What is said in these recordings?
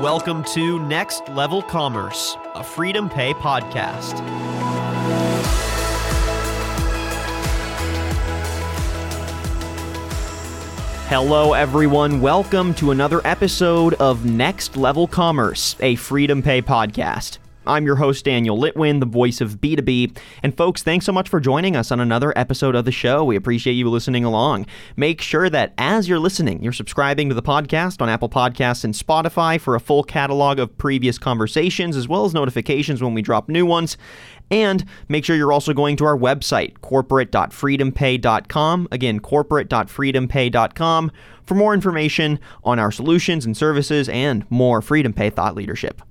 Welcome to Next Level Commerce, a Freedom Pay podcast. Hello, everyone. Welcome to another episode of Next Level Commerce, a Freedom Pay podcast. I'm your host, Daniel Litwin, the voice of B2B. And folks, thanks so much for joining us on another episode of the show. We appreciate you listening along. Make sure that as you're listening, you're subscribing to the podcast on Apple Podcasts and Spotify for a full catalog of previous conversations, as well as notifications when we drop new ones. And make sure you're also going to our website, corporate.freedompay.com. Again, corporate.freedompay.com for more information on our solutions and services and more Freedom Pay thought leadership.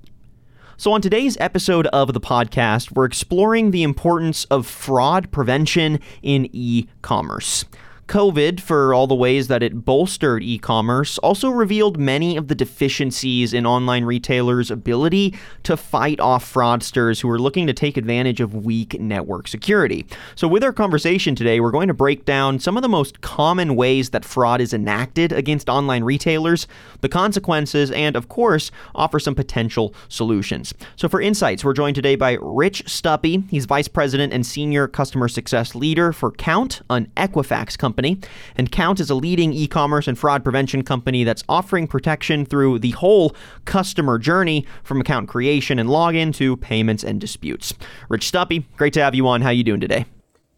So, on today's episode of the podcast, we're exploring the importance of fraud prevention in e commerce. COVID, for all the ways that it bolstered e commerce, also revealed many of the deficiencies in online retailers' ability to fight off fraudsters who are looking to take advantage of weak network security. So, with our conversation today, we're going to break down some of the most common ways that fraud is enacted against online retailers, the consequences, and of course, offer some potential solutions. So, for insights, we're joined today by Rich Stuppy. He's Vice President and Senior Customer Success Leader for Kount, an Equifax company company. And Kount is a leading e commerce and fraud prevention company that's offering protection through the whole customer journey from account creation and login to payments and disputes. Rich Stuppy, great to have you on. How are you doing today?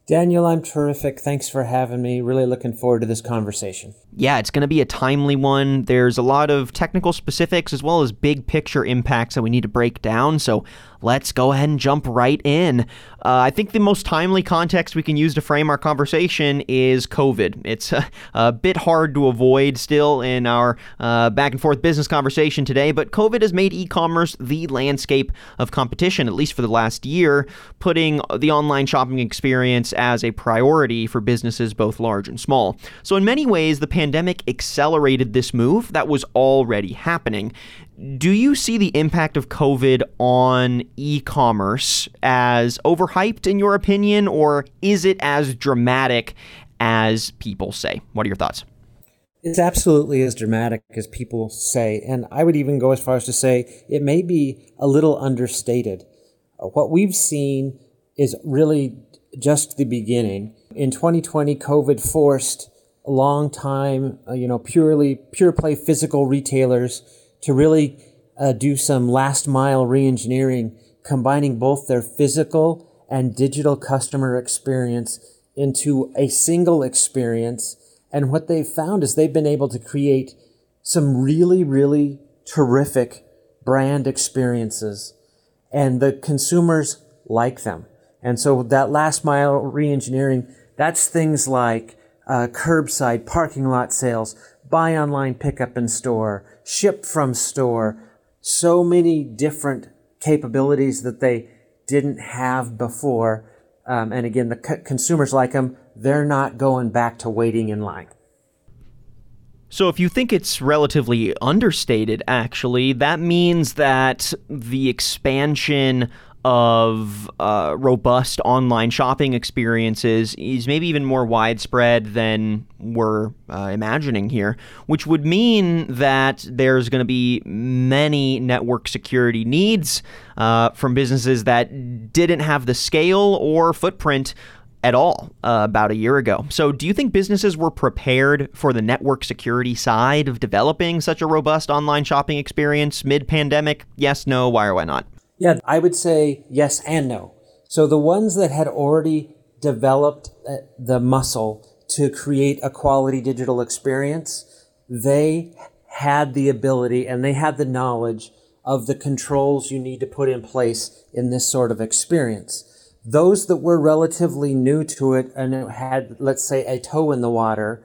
Daniel, I'm terrific. Thanks for having me. Really looking forward to this conversation. Yeah, it's going to be a timely one. There's a lot of technical specifics as well as big picture impacts that we need to break down. So let's go ahead and jump right in. Uh, I think the most timely context we can use to frame our conversation is COVID. It's a, a bit hard to avoid still in our uh, back and forth business conversation today, but COVID has made e commerce the landscape of competition, at least for the last year, putting the online shopping experience as a priority for businesses both large and small. So, in many ways, the pandemic accelerated this move that was already happening. Do you see the impact of COVID on e commerce as overhyped, in your opinion, or is it as dramatic as people say? What are your thoughts? It's absolutely as dramatic as people say. And I would even go as far as to say it may be a little understated. Uh, what we've seen is really just the beginning. In 2020, COVID forced long time, uh, you know, purely pure play physical retailers to really uh, do some last mile reengineering, combining both their physical and digital customer experience into a single experience. And what they've found is they've been able to create some really, really terrific brand experiences. And the consumers like them. And so that last mile reengineering, that's things like uh, curbside parking lot sales, buy online, pickup in store, ship from store, so many different capabilities that they didn't have before. Um, and again, the c- consumers like them, they're not going back to waiting in line. So, if you think it's relatively understated, actually, that means that the expansion of uh, robust online shopping experiences is maybe even more widespread than we're uh, imagining here, which would mean that there's going to be many network security needs uh, from businesses that didn't have the scale or footprint at all uh, about a year ago. So, do you think businesses were prepared for the network security side of developing such a robust online shopping experience mid pandemic? Yes, no, why or why not? Yeah, I would say yes and no. So the ones that had already developed uh, the muscle to create a quality digital experience, they had the ability and they had the knowledge of the controls you need to put in place in this sort of experience. Those that were relatively new to it and had, let's say, a toe in the water,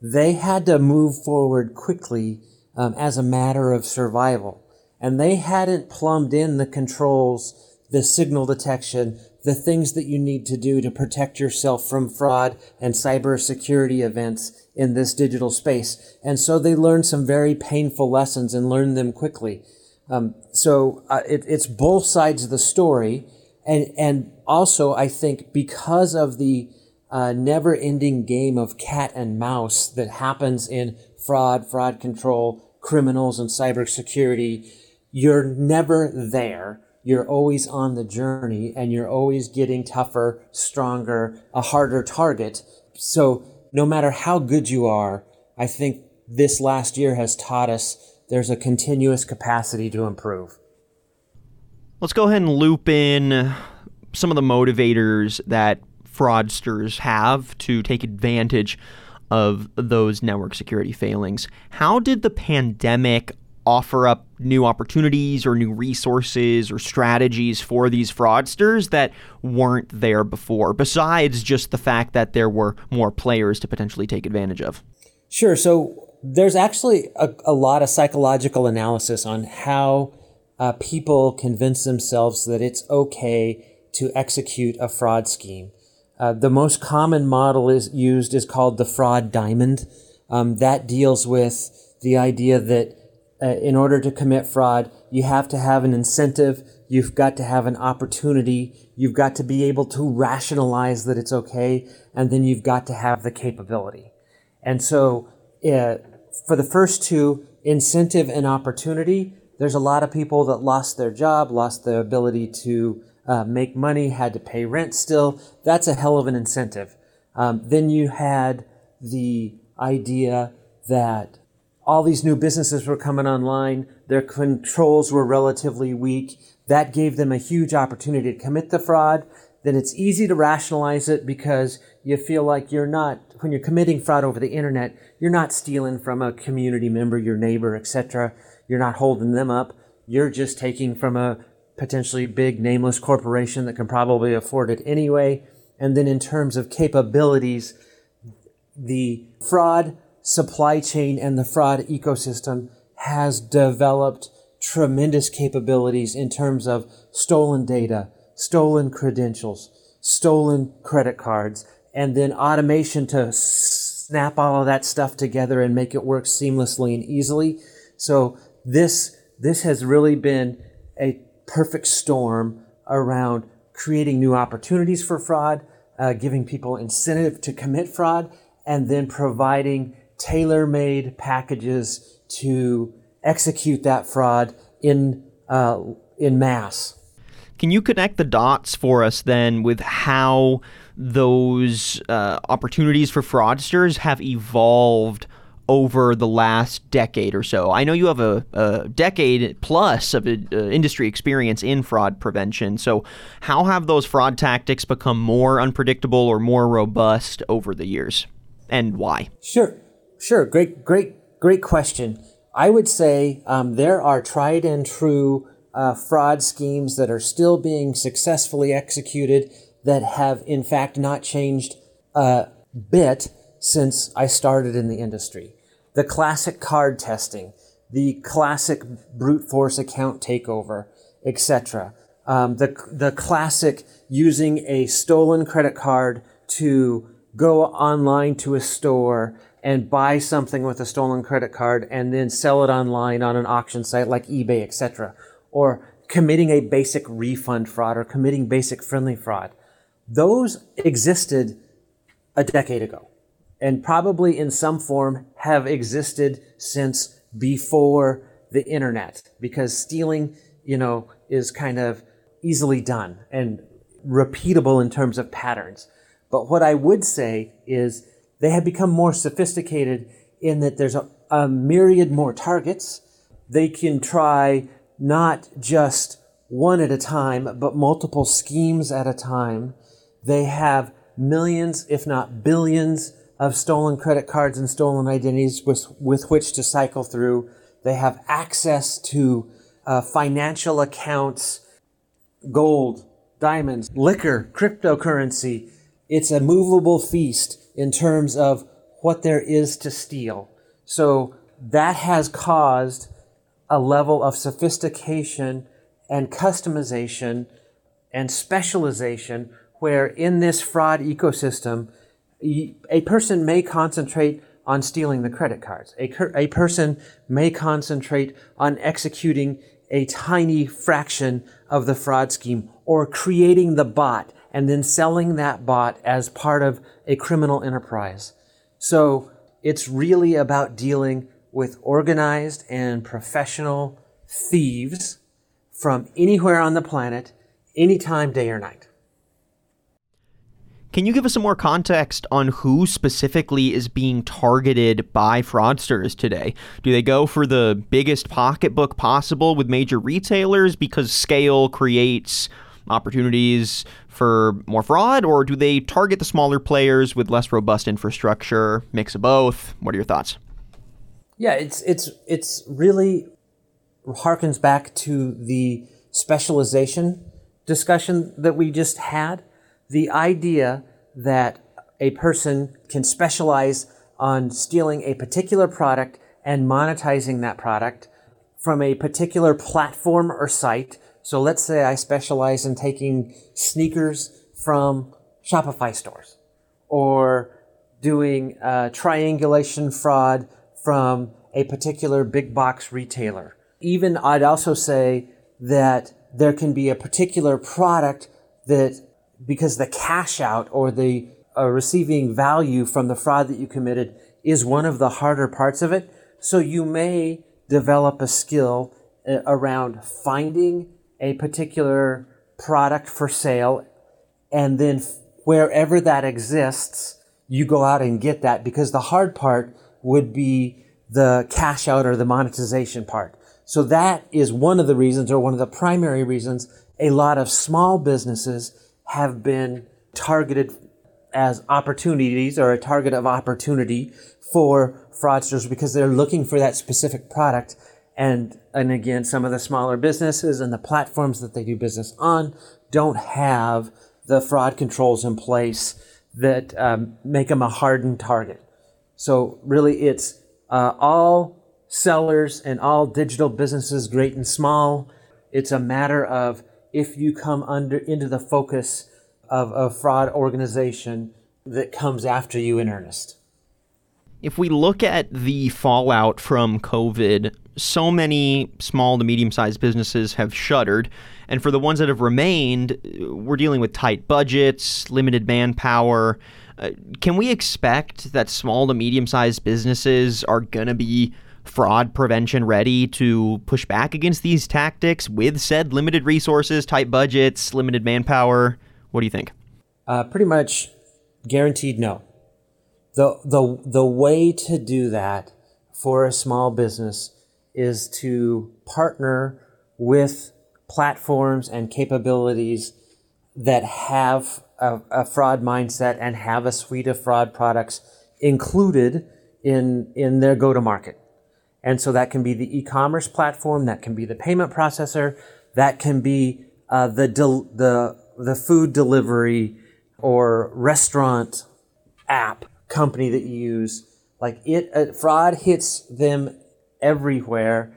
they had to move forward quickly um, as a matter of survival and they hadn't plumbed in the controls, the signal detection, the things that you need to do to protect yourself from fraud and cybersecurity events in this digital space. And so they learned some very painful lessons and learned them quickly. Um, so uh, it, it's both sides of the story. And, and also, I think because of the uh, never ending game of cat and mouse that happens in fraud, fraud control, criminals and cybersecurity, you're never there. You're always on the journey and you're always getting tougher, stronger, a harder target. So no matter how good you are, I think this last year has taught us there's a continuous capacity to improve. Let's go ahead and loop in some of the motivators that fraudsters have to take advantage of those network security failings. How did the pandemic offer up new opportunities or new resources or strategies for these fraudsters that weren't there before, besides just the fact that there were more players to potentially take advantage of? Sure. So there's actually a, a lot of psychological analysis on how uh, people convince themselves that it's okay to execute a fraud scheme. Uh, the most common model is used is called the fraud diamond. Um, that deals with the idea that uh, in order to commit fraud, you have to have an incentive, you've got to have an opportunity, you've got to be able to rationalize that it's okay, and then you've got to have the capability. And so, uh, for the first two, incentive and opportunity, there's a lot of people that lost their job, lost their ability to uh, make money, had to pay rent still. That's a hell of an incentive. Um, then you had the idea that all these new businesses were coming online, their controls were relatively weak. That gave them a huge opportunity to commit the fraud. Then it's easy to rationalize it because you feel like you're not, when you're committing fraud over the internet, you're not stealing from a community member, your neighbor, etc. You're not holding them up. You're just taking from a potentially big nameless corporation that can probably afford it anyway. And then in terms of capabilities, the fraud supply chain and the fraud ecosystem has developed tremendous capabilities in terms of stolen data, stolen credentials, stolen credit cards, and then automation to snap all of that stuff together and make it work seamlessly and easily. So this, this has really been a perfect storm around creating new opportunities for fraud, uh, giving people incentive to commit fraud, and then providing tailor made packages to execute that fraud in, uh, in mass. Can you connect the dots for us then with how those uh, opportunities for fraudsters have evolved over the last decade or so? I know you have a, a decade plus of uh, industry experience in fraud prevention. So, how have those fraud tactics become more unpredictable or more robust over the years, and why? Sure, sure. Great, great, great question. I would say um, there are tried and true uh, fraud schemes that are still being successfully executed that have, in fact, not changed a bit since I started in the industry the classic card testing, the classic brute force account takeover, etc. Um, the the classic using a stolen credit card to go online to a store and buy something with a stolen credit card and then sell it online on an auction site like eBay, etc. Or committing a basic refund fraud or committing basic friendly fraud. Those existed a decade ago and probably in some form have existed since before the internet because stealing, you know, is kind of easily done and repeatable in terms of patterns. But what I would say is they have become more sophisticated in that there's a, a myriad more targets. They can try not just one at a time, but multiple schemes at a time. They have millions, if not billions, of stolen credit cards and stolen identities with, with which to cycle through. They have access to uh, financial accounts, gold, diamonds, liquor, cryptocurrency. It's a movable feast in terms of what there is to steal. So that has caused a level of sophistication and customization and specialization where in this fraud ecosystem, a person may concentrate on stealing the credit cards. A, a person may concentrate on executing a tiny fraction of the fraud scheme or creating the bot and then selling that bot as part of a criminal enterprise. So it's really about dealing with organized and professional thieves from anywhere on the planet, anytime, day or night. Can you give us some more context on who specifically is being targeted by fraudsters today? Do they go for the biggest pocketbook possible with major retailers because scale creates opportunities for more fraud, or do they target the smaller players with less robust infrastructure? Mix of both. What are your thoughts? Yeah, it's it's it's really harkens back to the specialization discussion that we just had the idea that a person can specialize on stealing a particular product and monetizing that product from a particular platform or site. So let's say I specialize in taking sneakers from Shopify stores or doing uh, triangulation fraud from a particular big box retailer. Even I'd also say that there can be a particular product that because the cash out or the uh, receiving value from the fraud that you committed is one of the harder parts of it. So you may develop a skill uh, around finding a particular product for sale and then wherever that exists, you go out and get that because the hard part would be the cash out or the monetization part. So that is one of the reasons or one of the primary reasons a lot of small businesses have been targeted as opportunities or a target of opportunity for fraudsters because they're looking for that specific product. And, and again, some of the smaller businesses and the platforms that they do business on don't have the fraud controls in place that um, make them a hardened target. So really it's uh, all sellers and all digital businesses, great and small. It's a matter of if you come under into the focus of a fraud organization that comes after you in earnest. If we look at the fallout from COVID, so many small to medium sized businesses have shuttered. And for the ones that have remained, we're dealing with tight budgets, limited manpower. Uh, can we expect that small to medium sized businesses are going to be fraud prevention ready to push back against these tactics with said limited resources, tight budgets, limited manpower? What do you think? Uh, pretty much guaranteed no. The, the, the way to do that for a small business is to partner with platforms and capabilities that have a, a fraud mindset and have a suite of fraud products included in, in their go to market. And so that can be the e-commerce platform, that can be the payment processor, that can be uh, the del- the the food delivery or restaurant app company that you use. Like it, uh, fraud hits them everywhere.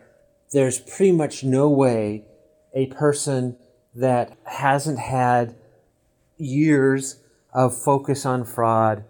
There's pretty much no way a person that hasn't had years of focus on fraud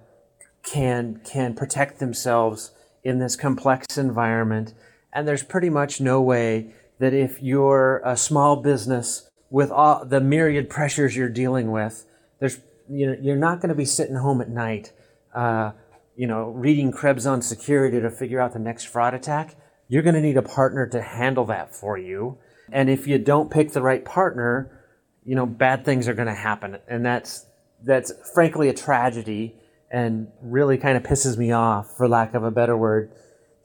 can can protect themselves in this complex environment. And there's pretty much no way that if you're a small business with all the myriad pressures you're dealing with, there's you know, you're not going to be sitting home at night, uh, you know, reading Krebs on security to figure out the next fraud attack. You're going to need a partner to handle that for you. And if you don't pick the right partner, you know, bad things are going to happen. And that's, that's frankly a tragedy and really kind of pisses me off, for lack of a better word,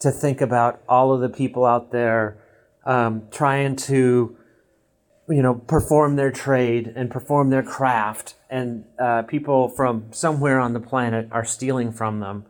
to think about all of the people out there um, trying to, you know, perform their trade and perform their craft, and uh, people from somewhere on the planet are stealing from them,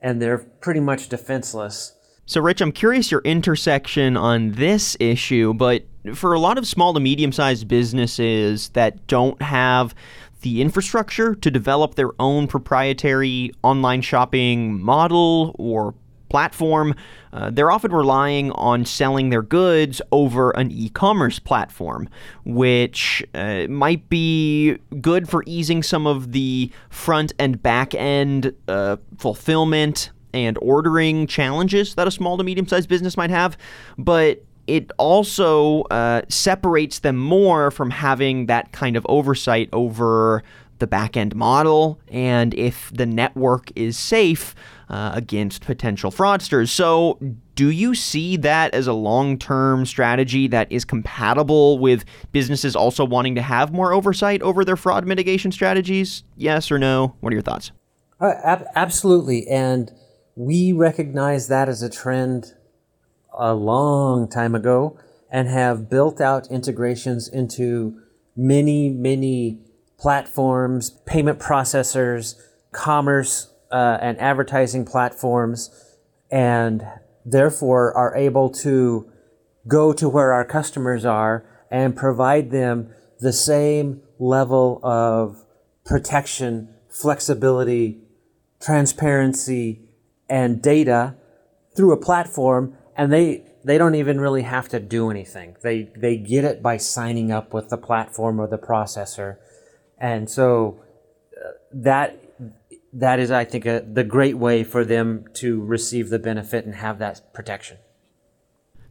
and they're pretty much defenseless. So, Rich, I'm curious your intersection on this issue, but for a lot of small to medium sized businesses that don't have the infrastructure to develop their own proprietary online shopping model or platform, uh, they're often relying on selling their goods over an e commerce platform, which uh, might be good for easing some of the front and back end uh, fulfillment and ordering challenges that a small to medium sized business might have. But it also uh, separates them more from having that kind of oversight over the back end model and if the network is safe uh, against potential fraudsters. So, Do you see that as a long term strategy that is compatible with businesses also wanting to have more oversight over their fraud mitigation strategies? Yes or no? What are your thoughts? Uh, ab- absolutely. And we recognize that as a trend a long time ago and have built out integrations into many, many platforms, payment processors, commerce uh, and advertising platforms, and therefore are able to go to where our customers are and provide them the same level of protection, flexibility, transparency, and data through a platform and they they don't even really have to do anything. They they get it by signing up with the platform or the processor. And so uh, that that is, I think, a, the great way for them to receive the benefit and have that protection.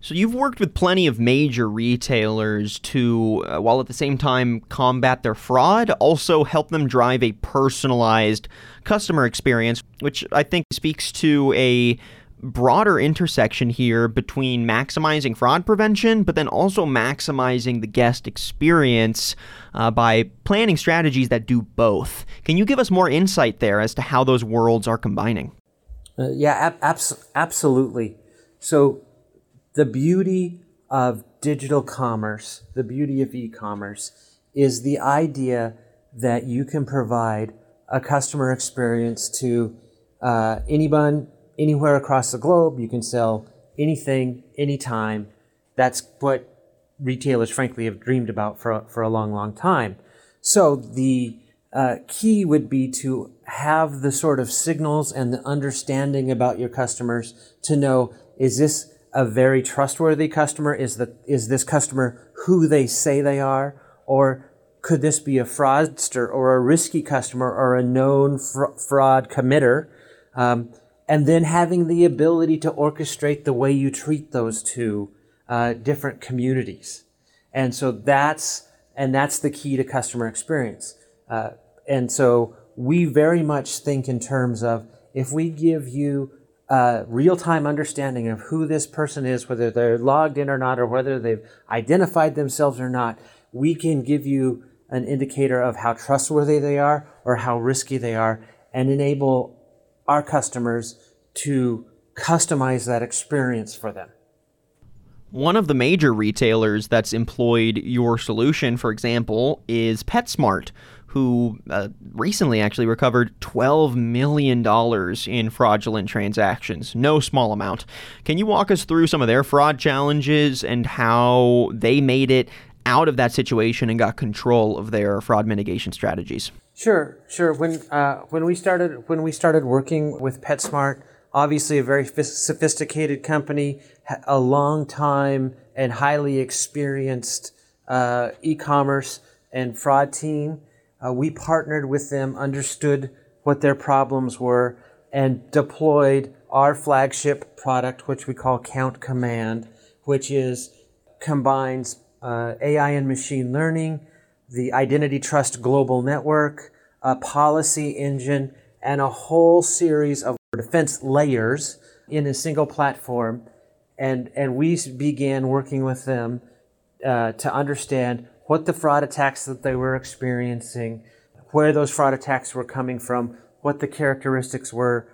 So you've worked with plenty of major retailers to, uh, while at the same time combat their fraud, also help them drive a personalized customer experience, which I think speaks to a broader intersection here between maximizing fraud prevention, but then also maximizing the guest experience uh, by planning strategies that do both. Can you give us more insight there as to how those worlds are combining? Uh, yeah, ab- abs- absolutely. So, the beauty of digital commerce, the beauty of e commerce, is the idea that you can provide a customer experience to uh, anyone anywhere across the globe. You can sell anything, anytime. That's what retailers, frankly, have dreamed about for, for a long, long time. So the uh, key would be to have the sort of signals and the understanding about your customers to know is this a very trustworthy customer? Is the is this customer who they say they are, or could this be a fraudster or a risky customer or a known fr- fraud committer? Um, and then having the ability to orchestrate the way you treat those two uh, different communities. And so that's and that's the key to customer experience. Uh, and so we very much think in terms of if we give you a real-time understanding of who this person is, whether they're logged in or not, or whether they've identified themselves or not, we can give you an indicator of how trustworthy they are or how risky they are and enable our customers to customize that experience for them. One of the major retailers that's employed your solution, for example, is PetSmart, who uh, recently actually recovered $12 million in fraudulent transactions. No small amount. Can you walk us through some of their fraud challenges and how they made it out of that situation and got control of their fraud mitigation strategies? Sure, sure. When uh, when we started when we started working with PetSmart, obviously a very sophisticated company, a long time and highly experienced uh, e-commerce and fraud team. Uh, we partnered with them, understood what their problems were, and deployed our flagship product, which we call Kount Command, which is combines uh, AI and machine learning the Identity Trust Global Network, a policy engine, and a whole series of defense layers in a single platform. And, and we began working with them uh, to understand what the fraud attacks that they were experiencing, where those fraud attacks were coming from, what the characteristics were.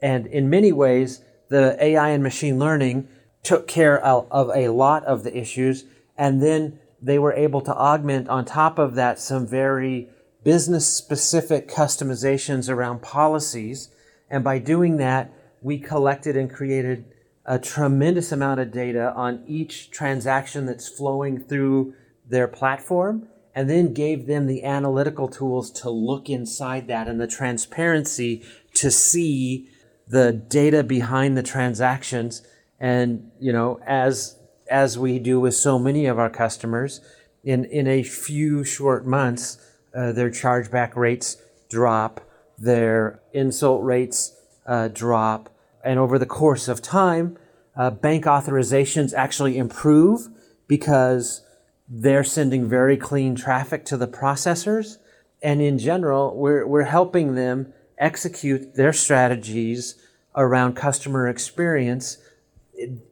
And in many ways, the AI and machine learning took care of a lot of the issues. And then they were able to augment on top of that some very business specific customizations around policies. And by doing that, we collected and created a tremendous amount of data on each transaction that's flowing through their platform and then gave them the analytical tools to look inside that and the transparency to see the data behind the transactions and you know as as we do with so many of our customers, in, in a few short months, uh, their chargeback rates drop, their insult rates uh, drop, and over the course of time, uh, bank authorizations actually improve because they're sending very clean traffic to the processors. And in general, we're, we're helping them execute their strategies around customer experience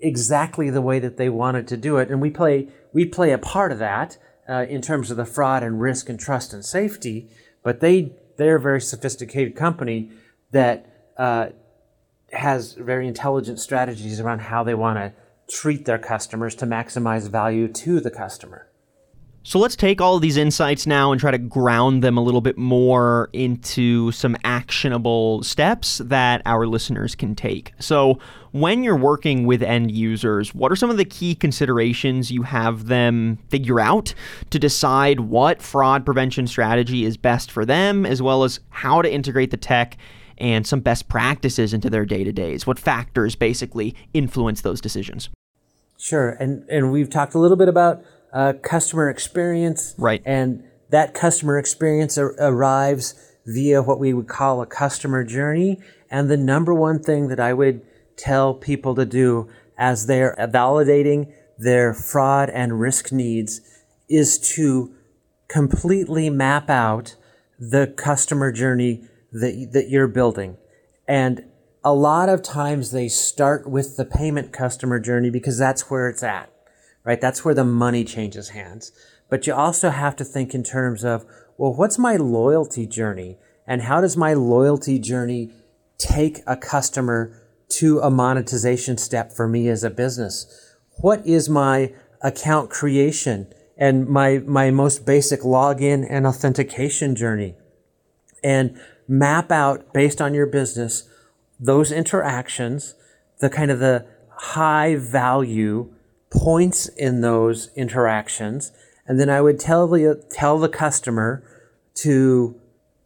exactly the way that they wanted to do it. And we play, we play a part of that uh, in terms of the fraud and risk and trust and safety. But they, they're a very sophisticated company that uh, has very intelligent strategies around how they want to treat their customers to maximize value to the customer. So let's take all of these insights now and try to ground them a little bit more into some actionable steps that our listeners can take. So, when you're working with end users, what are some of the key considerations you have them figure out to decide what fraud prevention strategy is best for them, as well as how to integrate the tech and some best practices into their day to days? What factors basically influence those decisions? Sure. And, and we've talked a little bit about uh, customer experience. Right. And that customer experience ar- arrives via what we would call a customer journey. And the number one thing that I would tell people to do as they're validating their fraud and risk needs is to completely map out the customer journey that, that you're building. And a lot of times they start with the payment customer journey because that's where it's at right? That's where the money changes hands. But you also have to think in terms of, well, what's my loyalty journey? And how does my loyalty journey take a customer to a monetization step for me as a business? What is my account creation and my, my most basic login and authentication journey? And map out based on your business those interactions, the kind of the high value points in those interactions. And then I would tell the, tell the customer to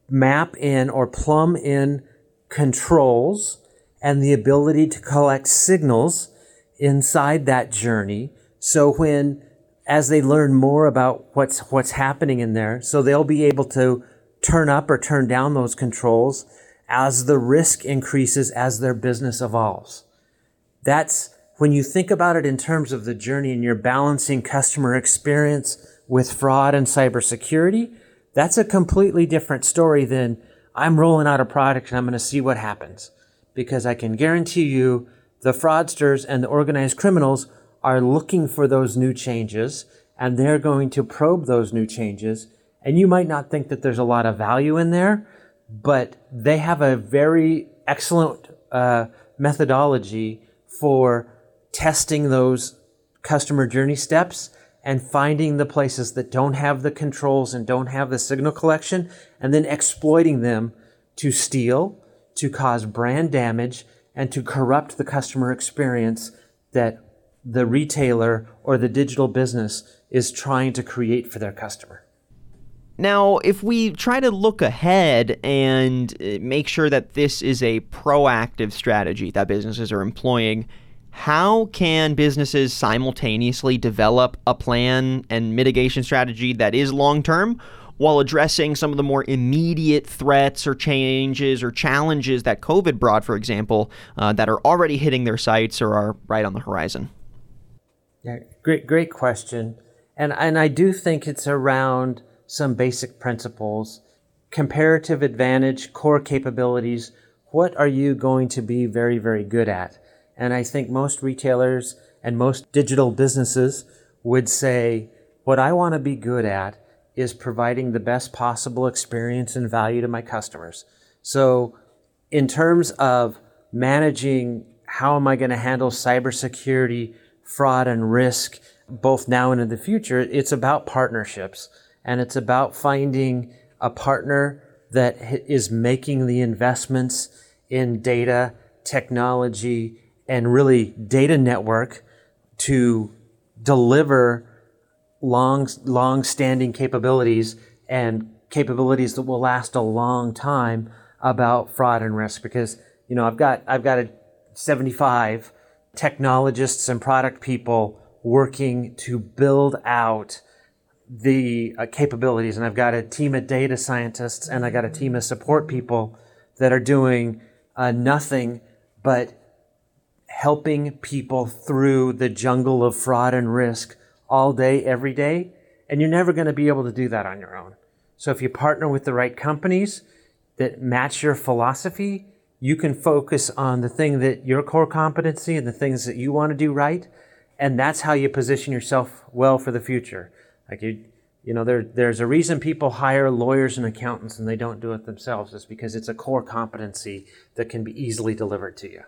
map in or plumb in controls and the ability to collect signals inside that journey. So when, as they learn more about what's, what's happening in there, so they'll be able to turn up or turn down those controls as the risk increases as their business evolves. That's, when you think about it in terms of the journey and you're balancing customer experience with fraud and cybersecurity, that's a completely different story than I'm rolling out a product and I'm going to see what happens. Because I can guarantee you the fraudsters and the organized criminals are looking for those new changes and they're going to probe those new changes. And you might not think that there's a lot of value in there, but they have a very excellent uh, methodology for testing those customer journey steps and finding the places that don't have the controls and don't have the signal collection and then exploiting them to steal, to cause brand damage, and to corrupt the customer experience that the retailer or the digital business is trying to create for their customer. Now, if we try to look ahead and uh, make sure that this is a proactive strategy that businesses are employing, how can businesses simultaneously develop a plan and mitigation strategy that is long term while addressing some of the more immediate threats or changes or challenges that COVID brought, for example, uh, that are already hitting their sites or are right on the horizon? Yeah, great, great question. And, and I do think it's around some basic principles comparative advantage, core capabilities. What are you going to be very, very good at? And I think most retailers and most digital businesses would say, what I want to be good at is providing the best possible experience and value to my customers. So, in terms of managing how am I going to handle cybersecurity, fraud, and risk, both now and in the future, it's about partnerships. And it's about finding a partner that is making the investments in data, technology, and really data network to deliver long, long standing capabilities and capabilities that will last a long time about fraud and risk. Because you know I've got I've got a 75 technologists and product people working to build out the uh, capabilities. And I've got a team of data scientists and I got a team of support people that are doing uh, nothing but helping people through the jungle of fraud and risk all day, every day. And you're never going to be able to do that on your own. So if you partner with the right companies that match your philosophy, you can focus on the thing that your core competency and the things that you want to do right. And that's how you position yourself well for the future. Like you, you know, there, there's a reason people hire lawyers and accountants and they don't do it themselves. It's because it's a core competency that can be easily delivered to you.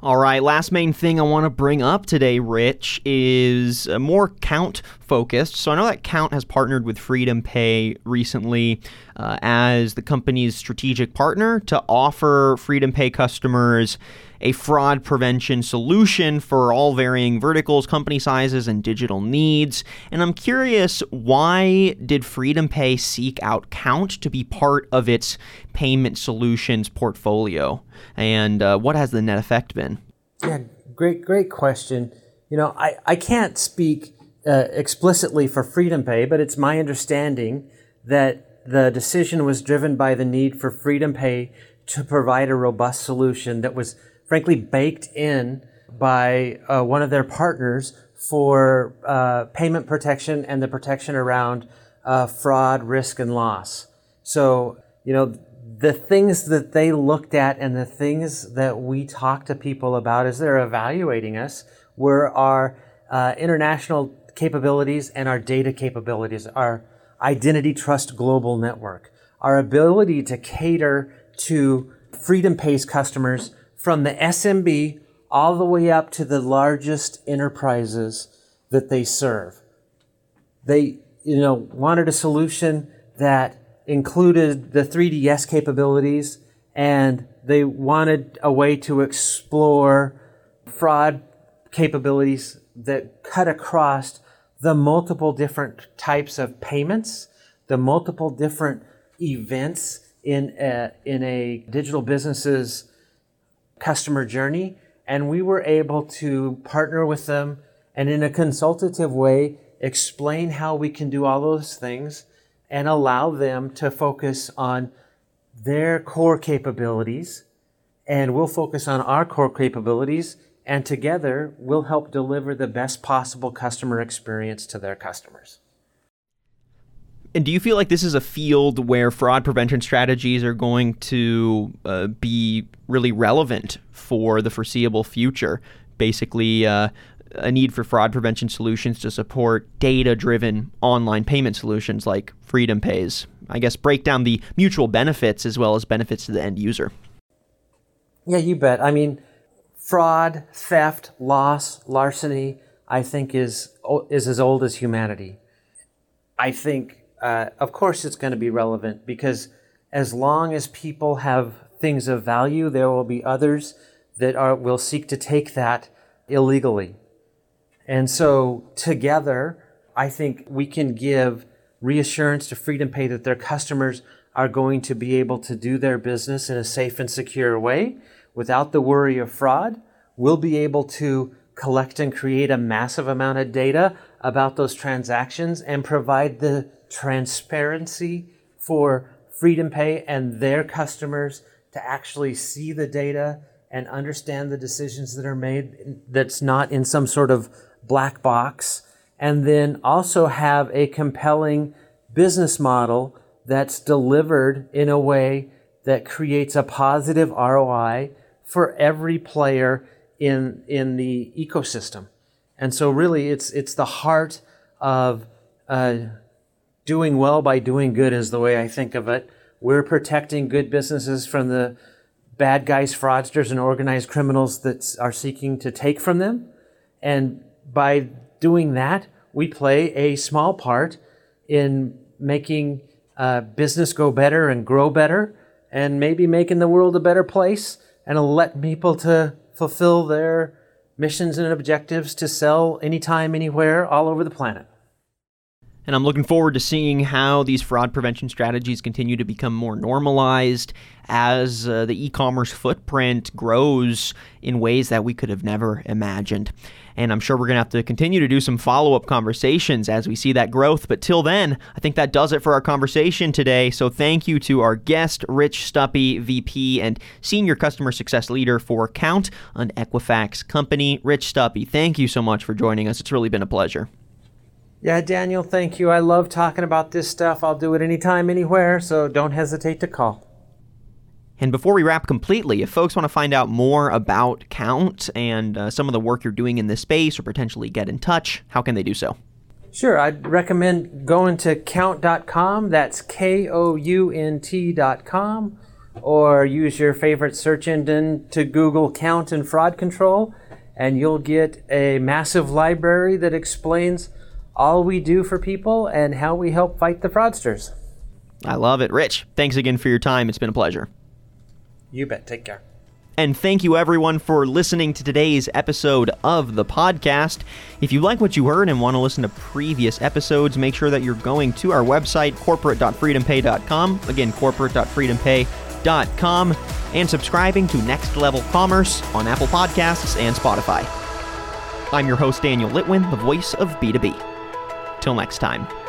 All right, last main thing I want to bring up today, Rich, is more Kount focused. So I know that Kount has partnered with Freedom Pay recently uh, as the company's strategic partner to offer Freedom Pay customers a fraud prevention solution for all varying verticals, company sizes, and digital needs. And I'm curious, why did Freedom Pay seek out Kount to be part of its payment solutions portfolio? And uh, what has the net effect been? Yeah, great, great question. You know, I, I can't speak uh, explicitly for Freedom Pay, but it's my understanding that the decision was driven by the need for Freedom Pay to provide a robust solution that was frankly baked in by uh, one of their partners for uh, payment protection and the protection around uh, fraud, risk, and loss. So, you know, the things that they looked at and the things that we talk to people about as they're evaluating us were our uh, international capabilities and our data capabilities, our identity trust global network, our ability to cater to Freedom Pays customers from the SMB all the way up to the largest enterprises that they serve. They, you know, wanted a solution that included the 3DS capabilities and they wanted a way to explore fraud capabilities that cut across the multiple different types of payments, the multiple different events in a, in a digital business's customer journey. And we were able to partner with them and in a consultative way explain how we can do all those things and allow them to focus on their core capabilities. And we'll focus on our core capabilities. And together, we'll help deliver the best possible customer experience to their customers. And do you feel like this is a field where fraud prevention strategies are going to uh, be really relevant for the foreseeable future? Basically, uh, a need for fraud prevention solutions to support data driven online payment solutions like Freedom Pays. I guess break down the mutual benefits as well as benefits to the end user. Yeah, you bet. I mean, fraud, theft, loss, larceny, I think is is as old as humanity. I think uh, of course it's going to be relevant because as long as people have things of value, there will be others that are, will seek to take that illegally. And so together, I think we can give reassurance to Freedom Pay that their customers are going to be able to do their business in a safe and secure way without the worry of fraud. We'll be able to collect and create a massive amount of data about those transactions and provide the transparency for Freedom Pay and their customers to actually see the data and understand the decisions that are made that's not in some sort of black box. And then also have a compelling business model that's delivered in a way that creates a positive ROI for every player in, in the ecosystem. And so really it's, it's the heart of uh, doing well by doing good is the way I think of it. We're protecting good businesses from the bad guys, fraudsters, and organized criminals that are seeking to take from them. And by doing that, we play a small part in making uh, business go better and grow better and maybe making the world a better place and let people to fulfill their missions and objectives to sell anytime, anywhere, all over the planet. And I'm looking forward to seeing how these fraud prevention strategies continue to become more normalized as uh, the e commerce footprint grows in ways that we could have never imagined. And I'm sure we're going to have to continue to do some follow up conversations as we see that growth. But till then, I think that does it for our conversation today. So thank you to our guest, Rich Stuppy, VP and Senior Customer Success Leader for Kount, an Equifax company. Rich Stuppy, thank you so much for joining us. It's really been a pleasure. Yeah, Daniel, thank you. I love talking about this stuff. I'll do it anytime, anywhere, so don't hesitate to call. And before we wrap completely, if folks want to find out more about Kount and uh, some of the work you're doing in this space or potentially get in touch, how can they do so? Sure, I'd recommend going to kount.com. That's K O U N T.com. Or use your favorite search engine to Google Kount and Fraud Control, and you'll get a massive library that explains all we do for people and how we help fight the fraudsters. I love it. Rich, thanks again for your time. It's been a pleasure. You bet. Take care. And thank you everyone for listening to today's episode of the podcast. If you like what you heard and want to listen to previous episodes, make sure that you're going to our website, corporate.freedompay.com. Again, corporate.freedompay.com. And subscribing to Next Level Commerce on Apple Podcasts and Spotify. I'm your host, Daniel Litwin, the voice of B2B. Till next time.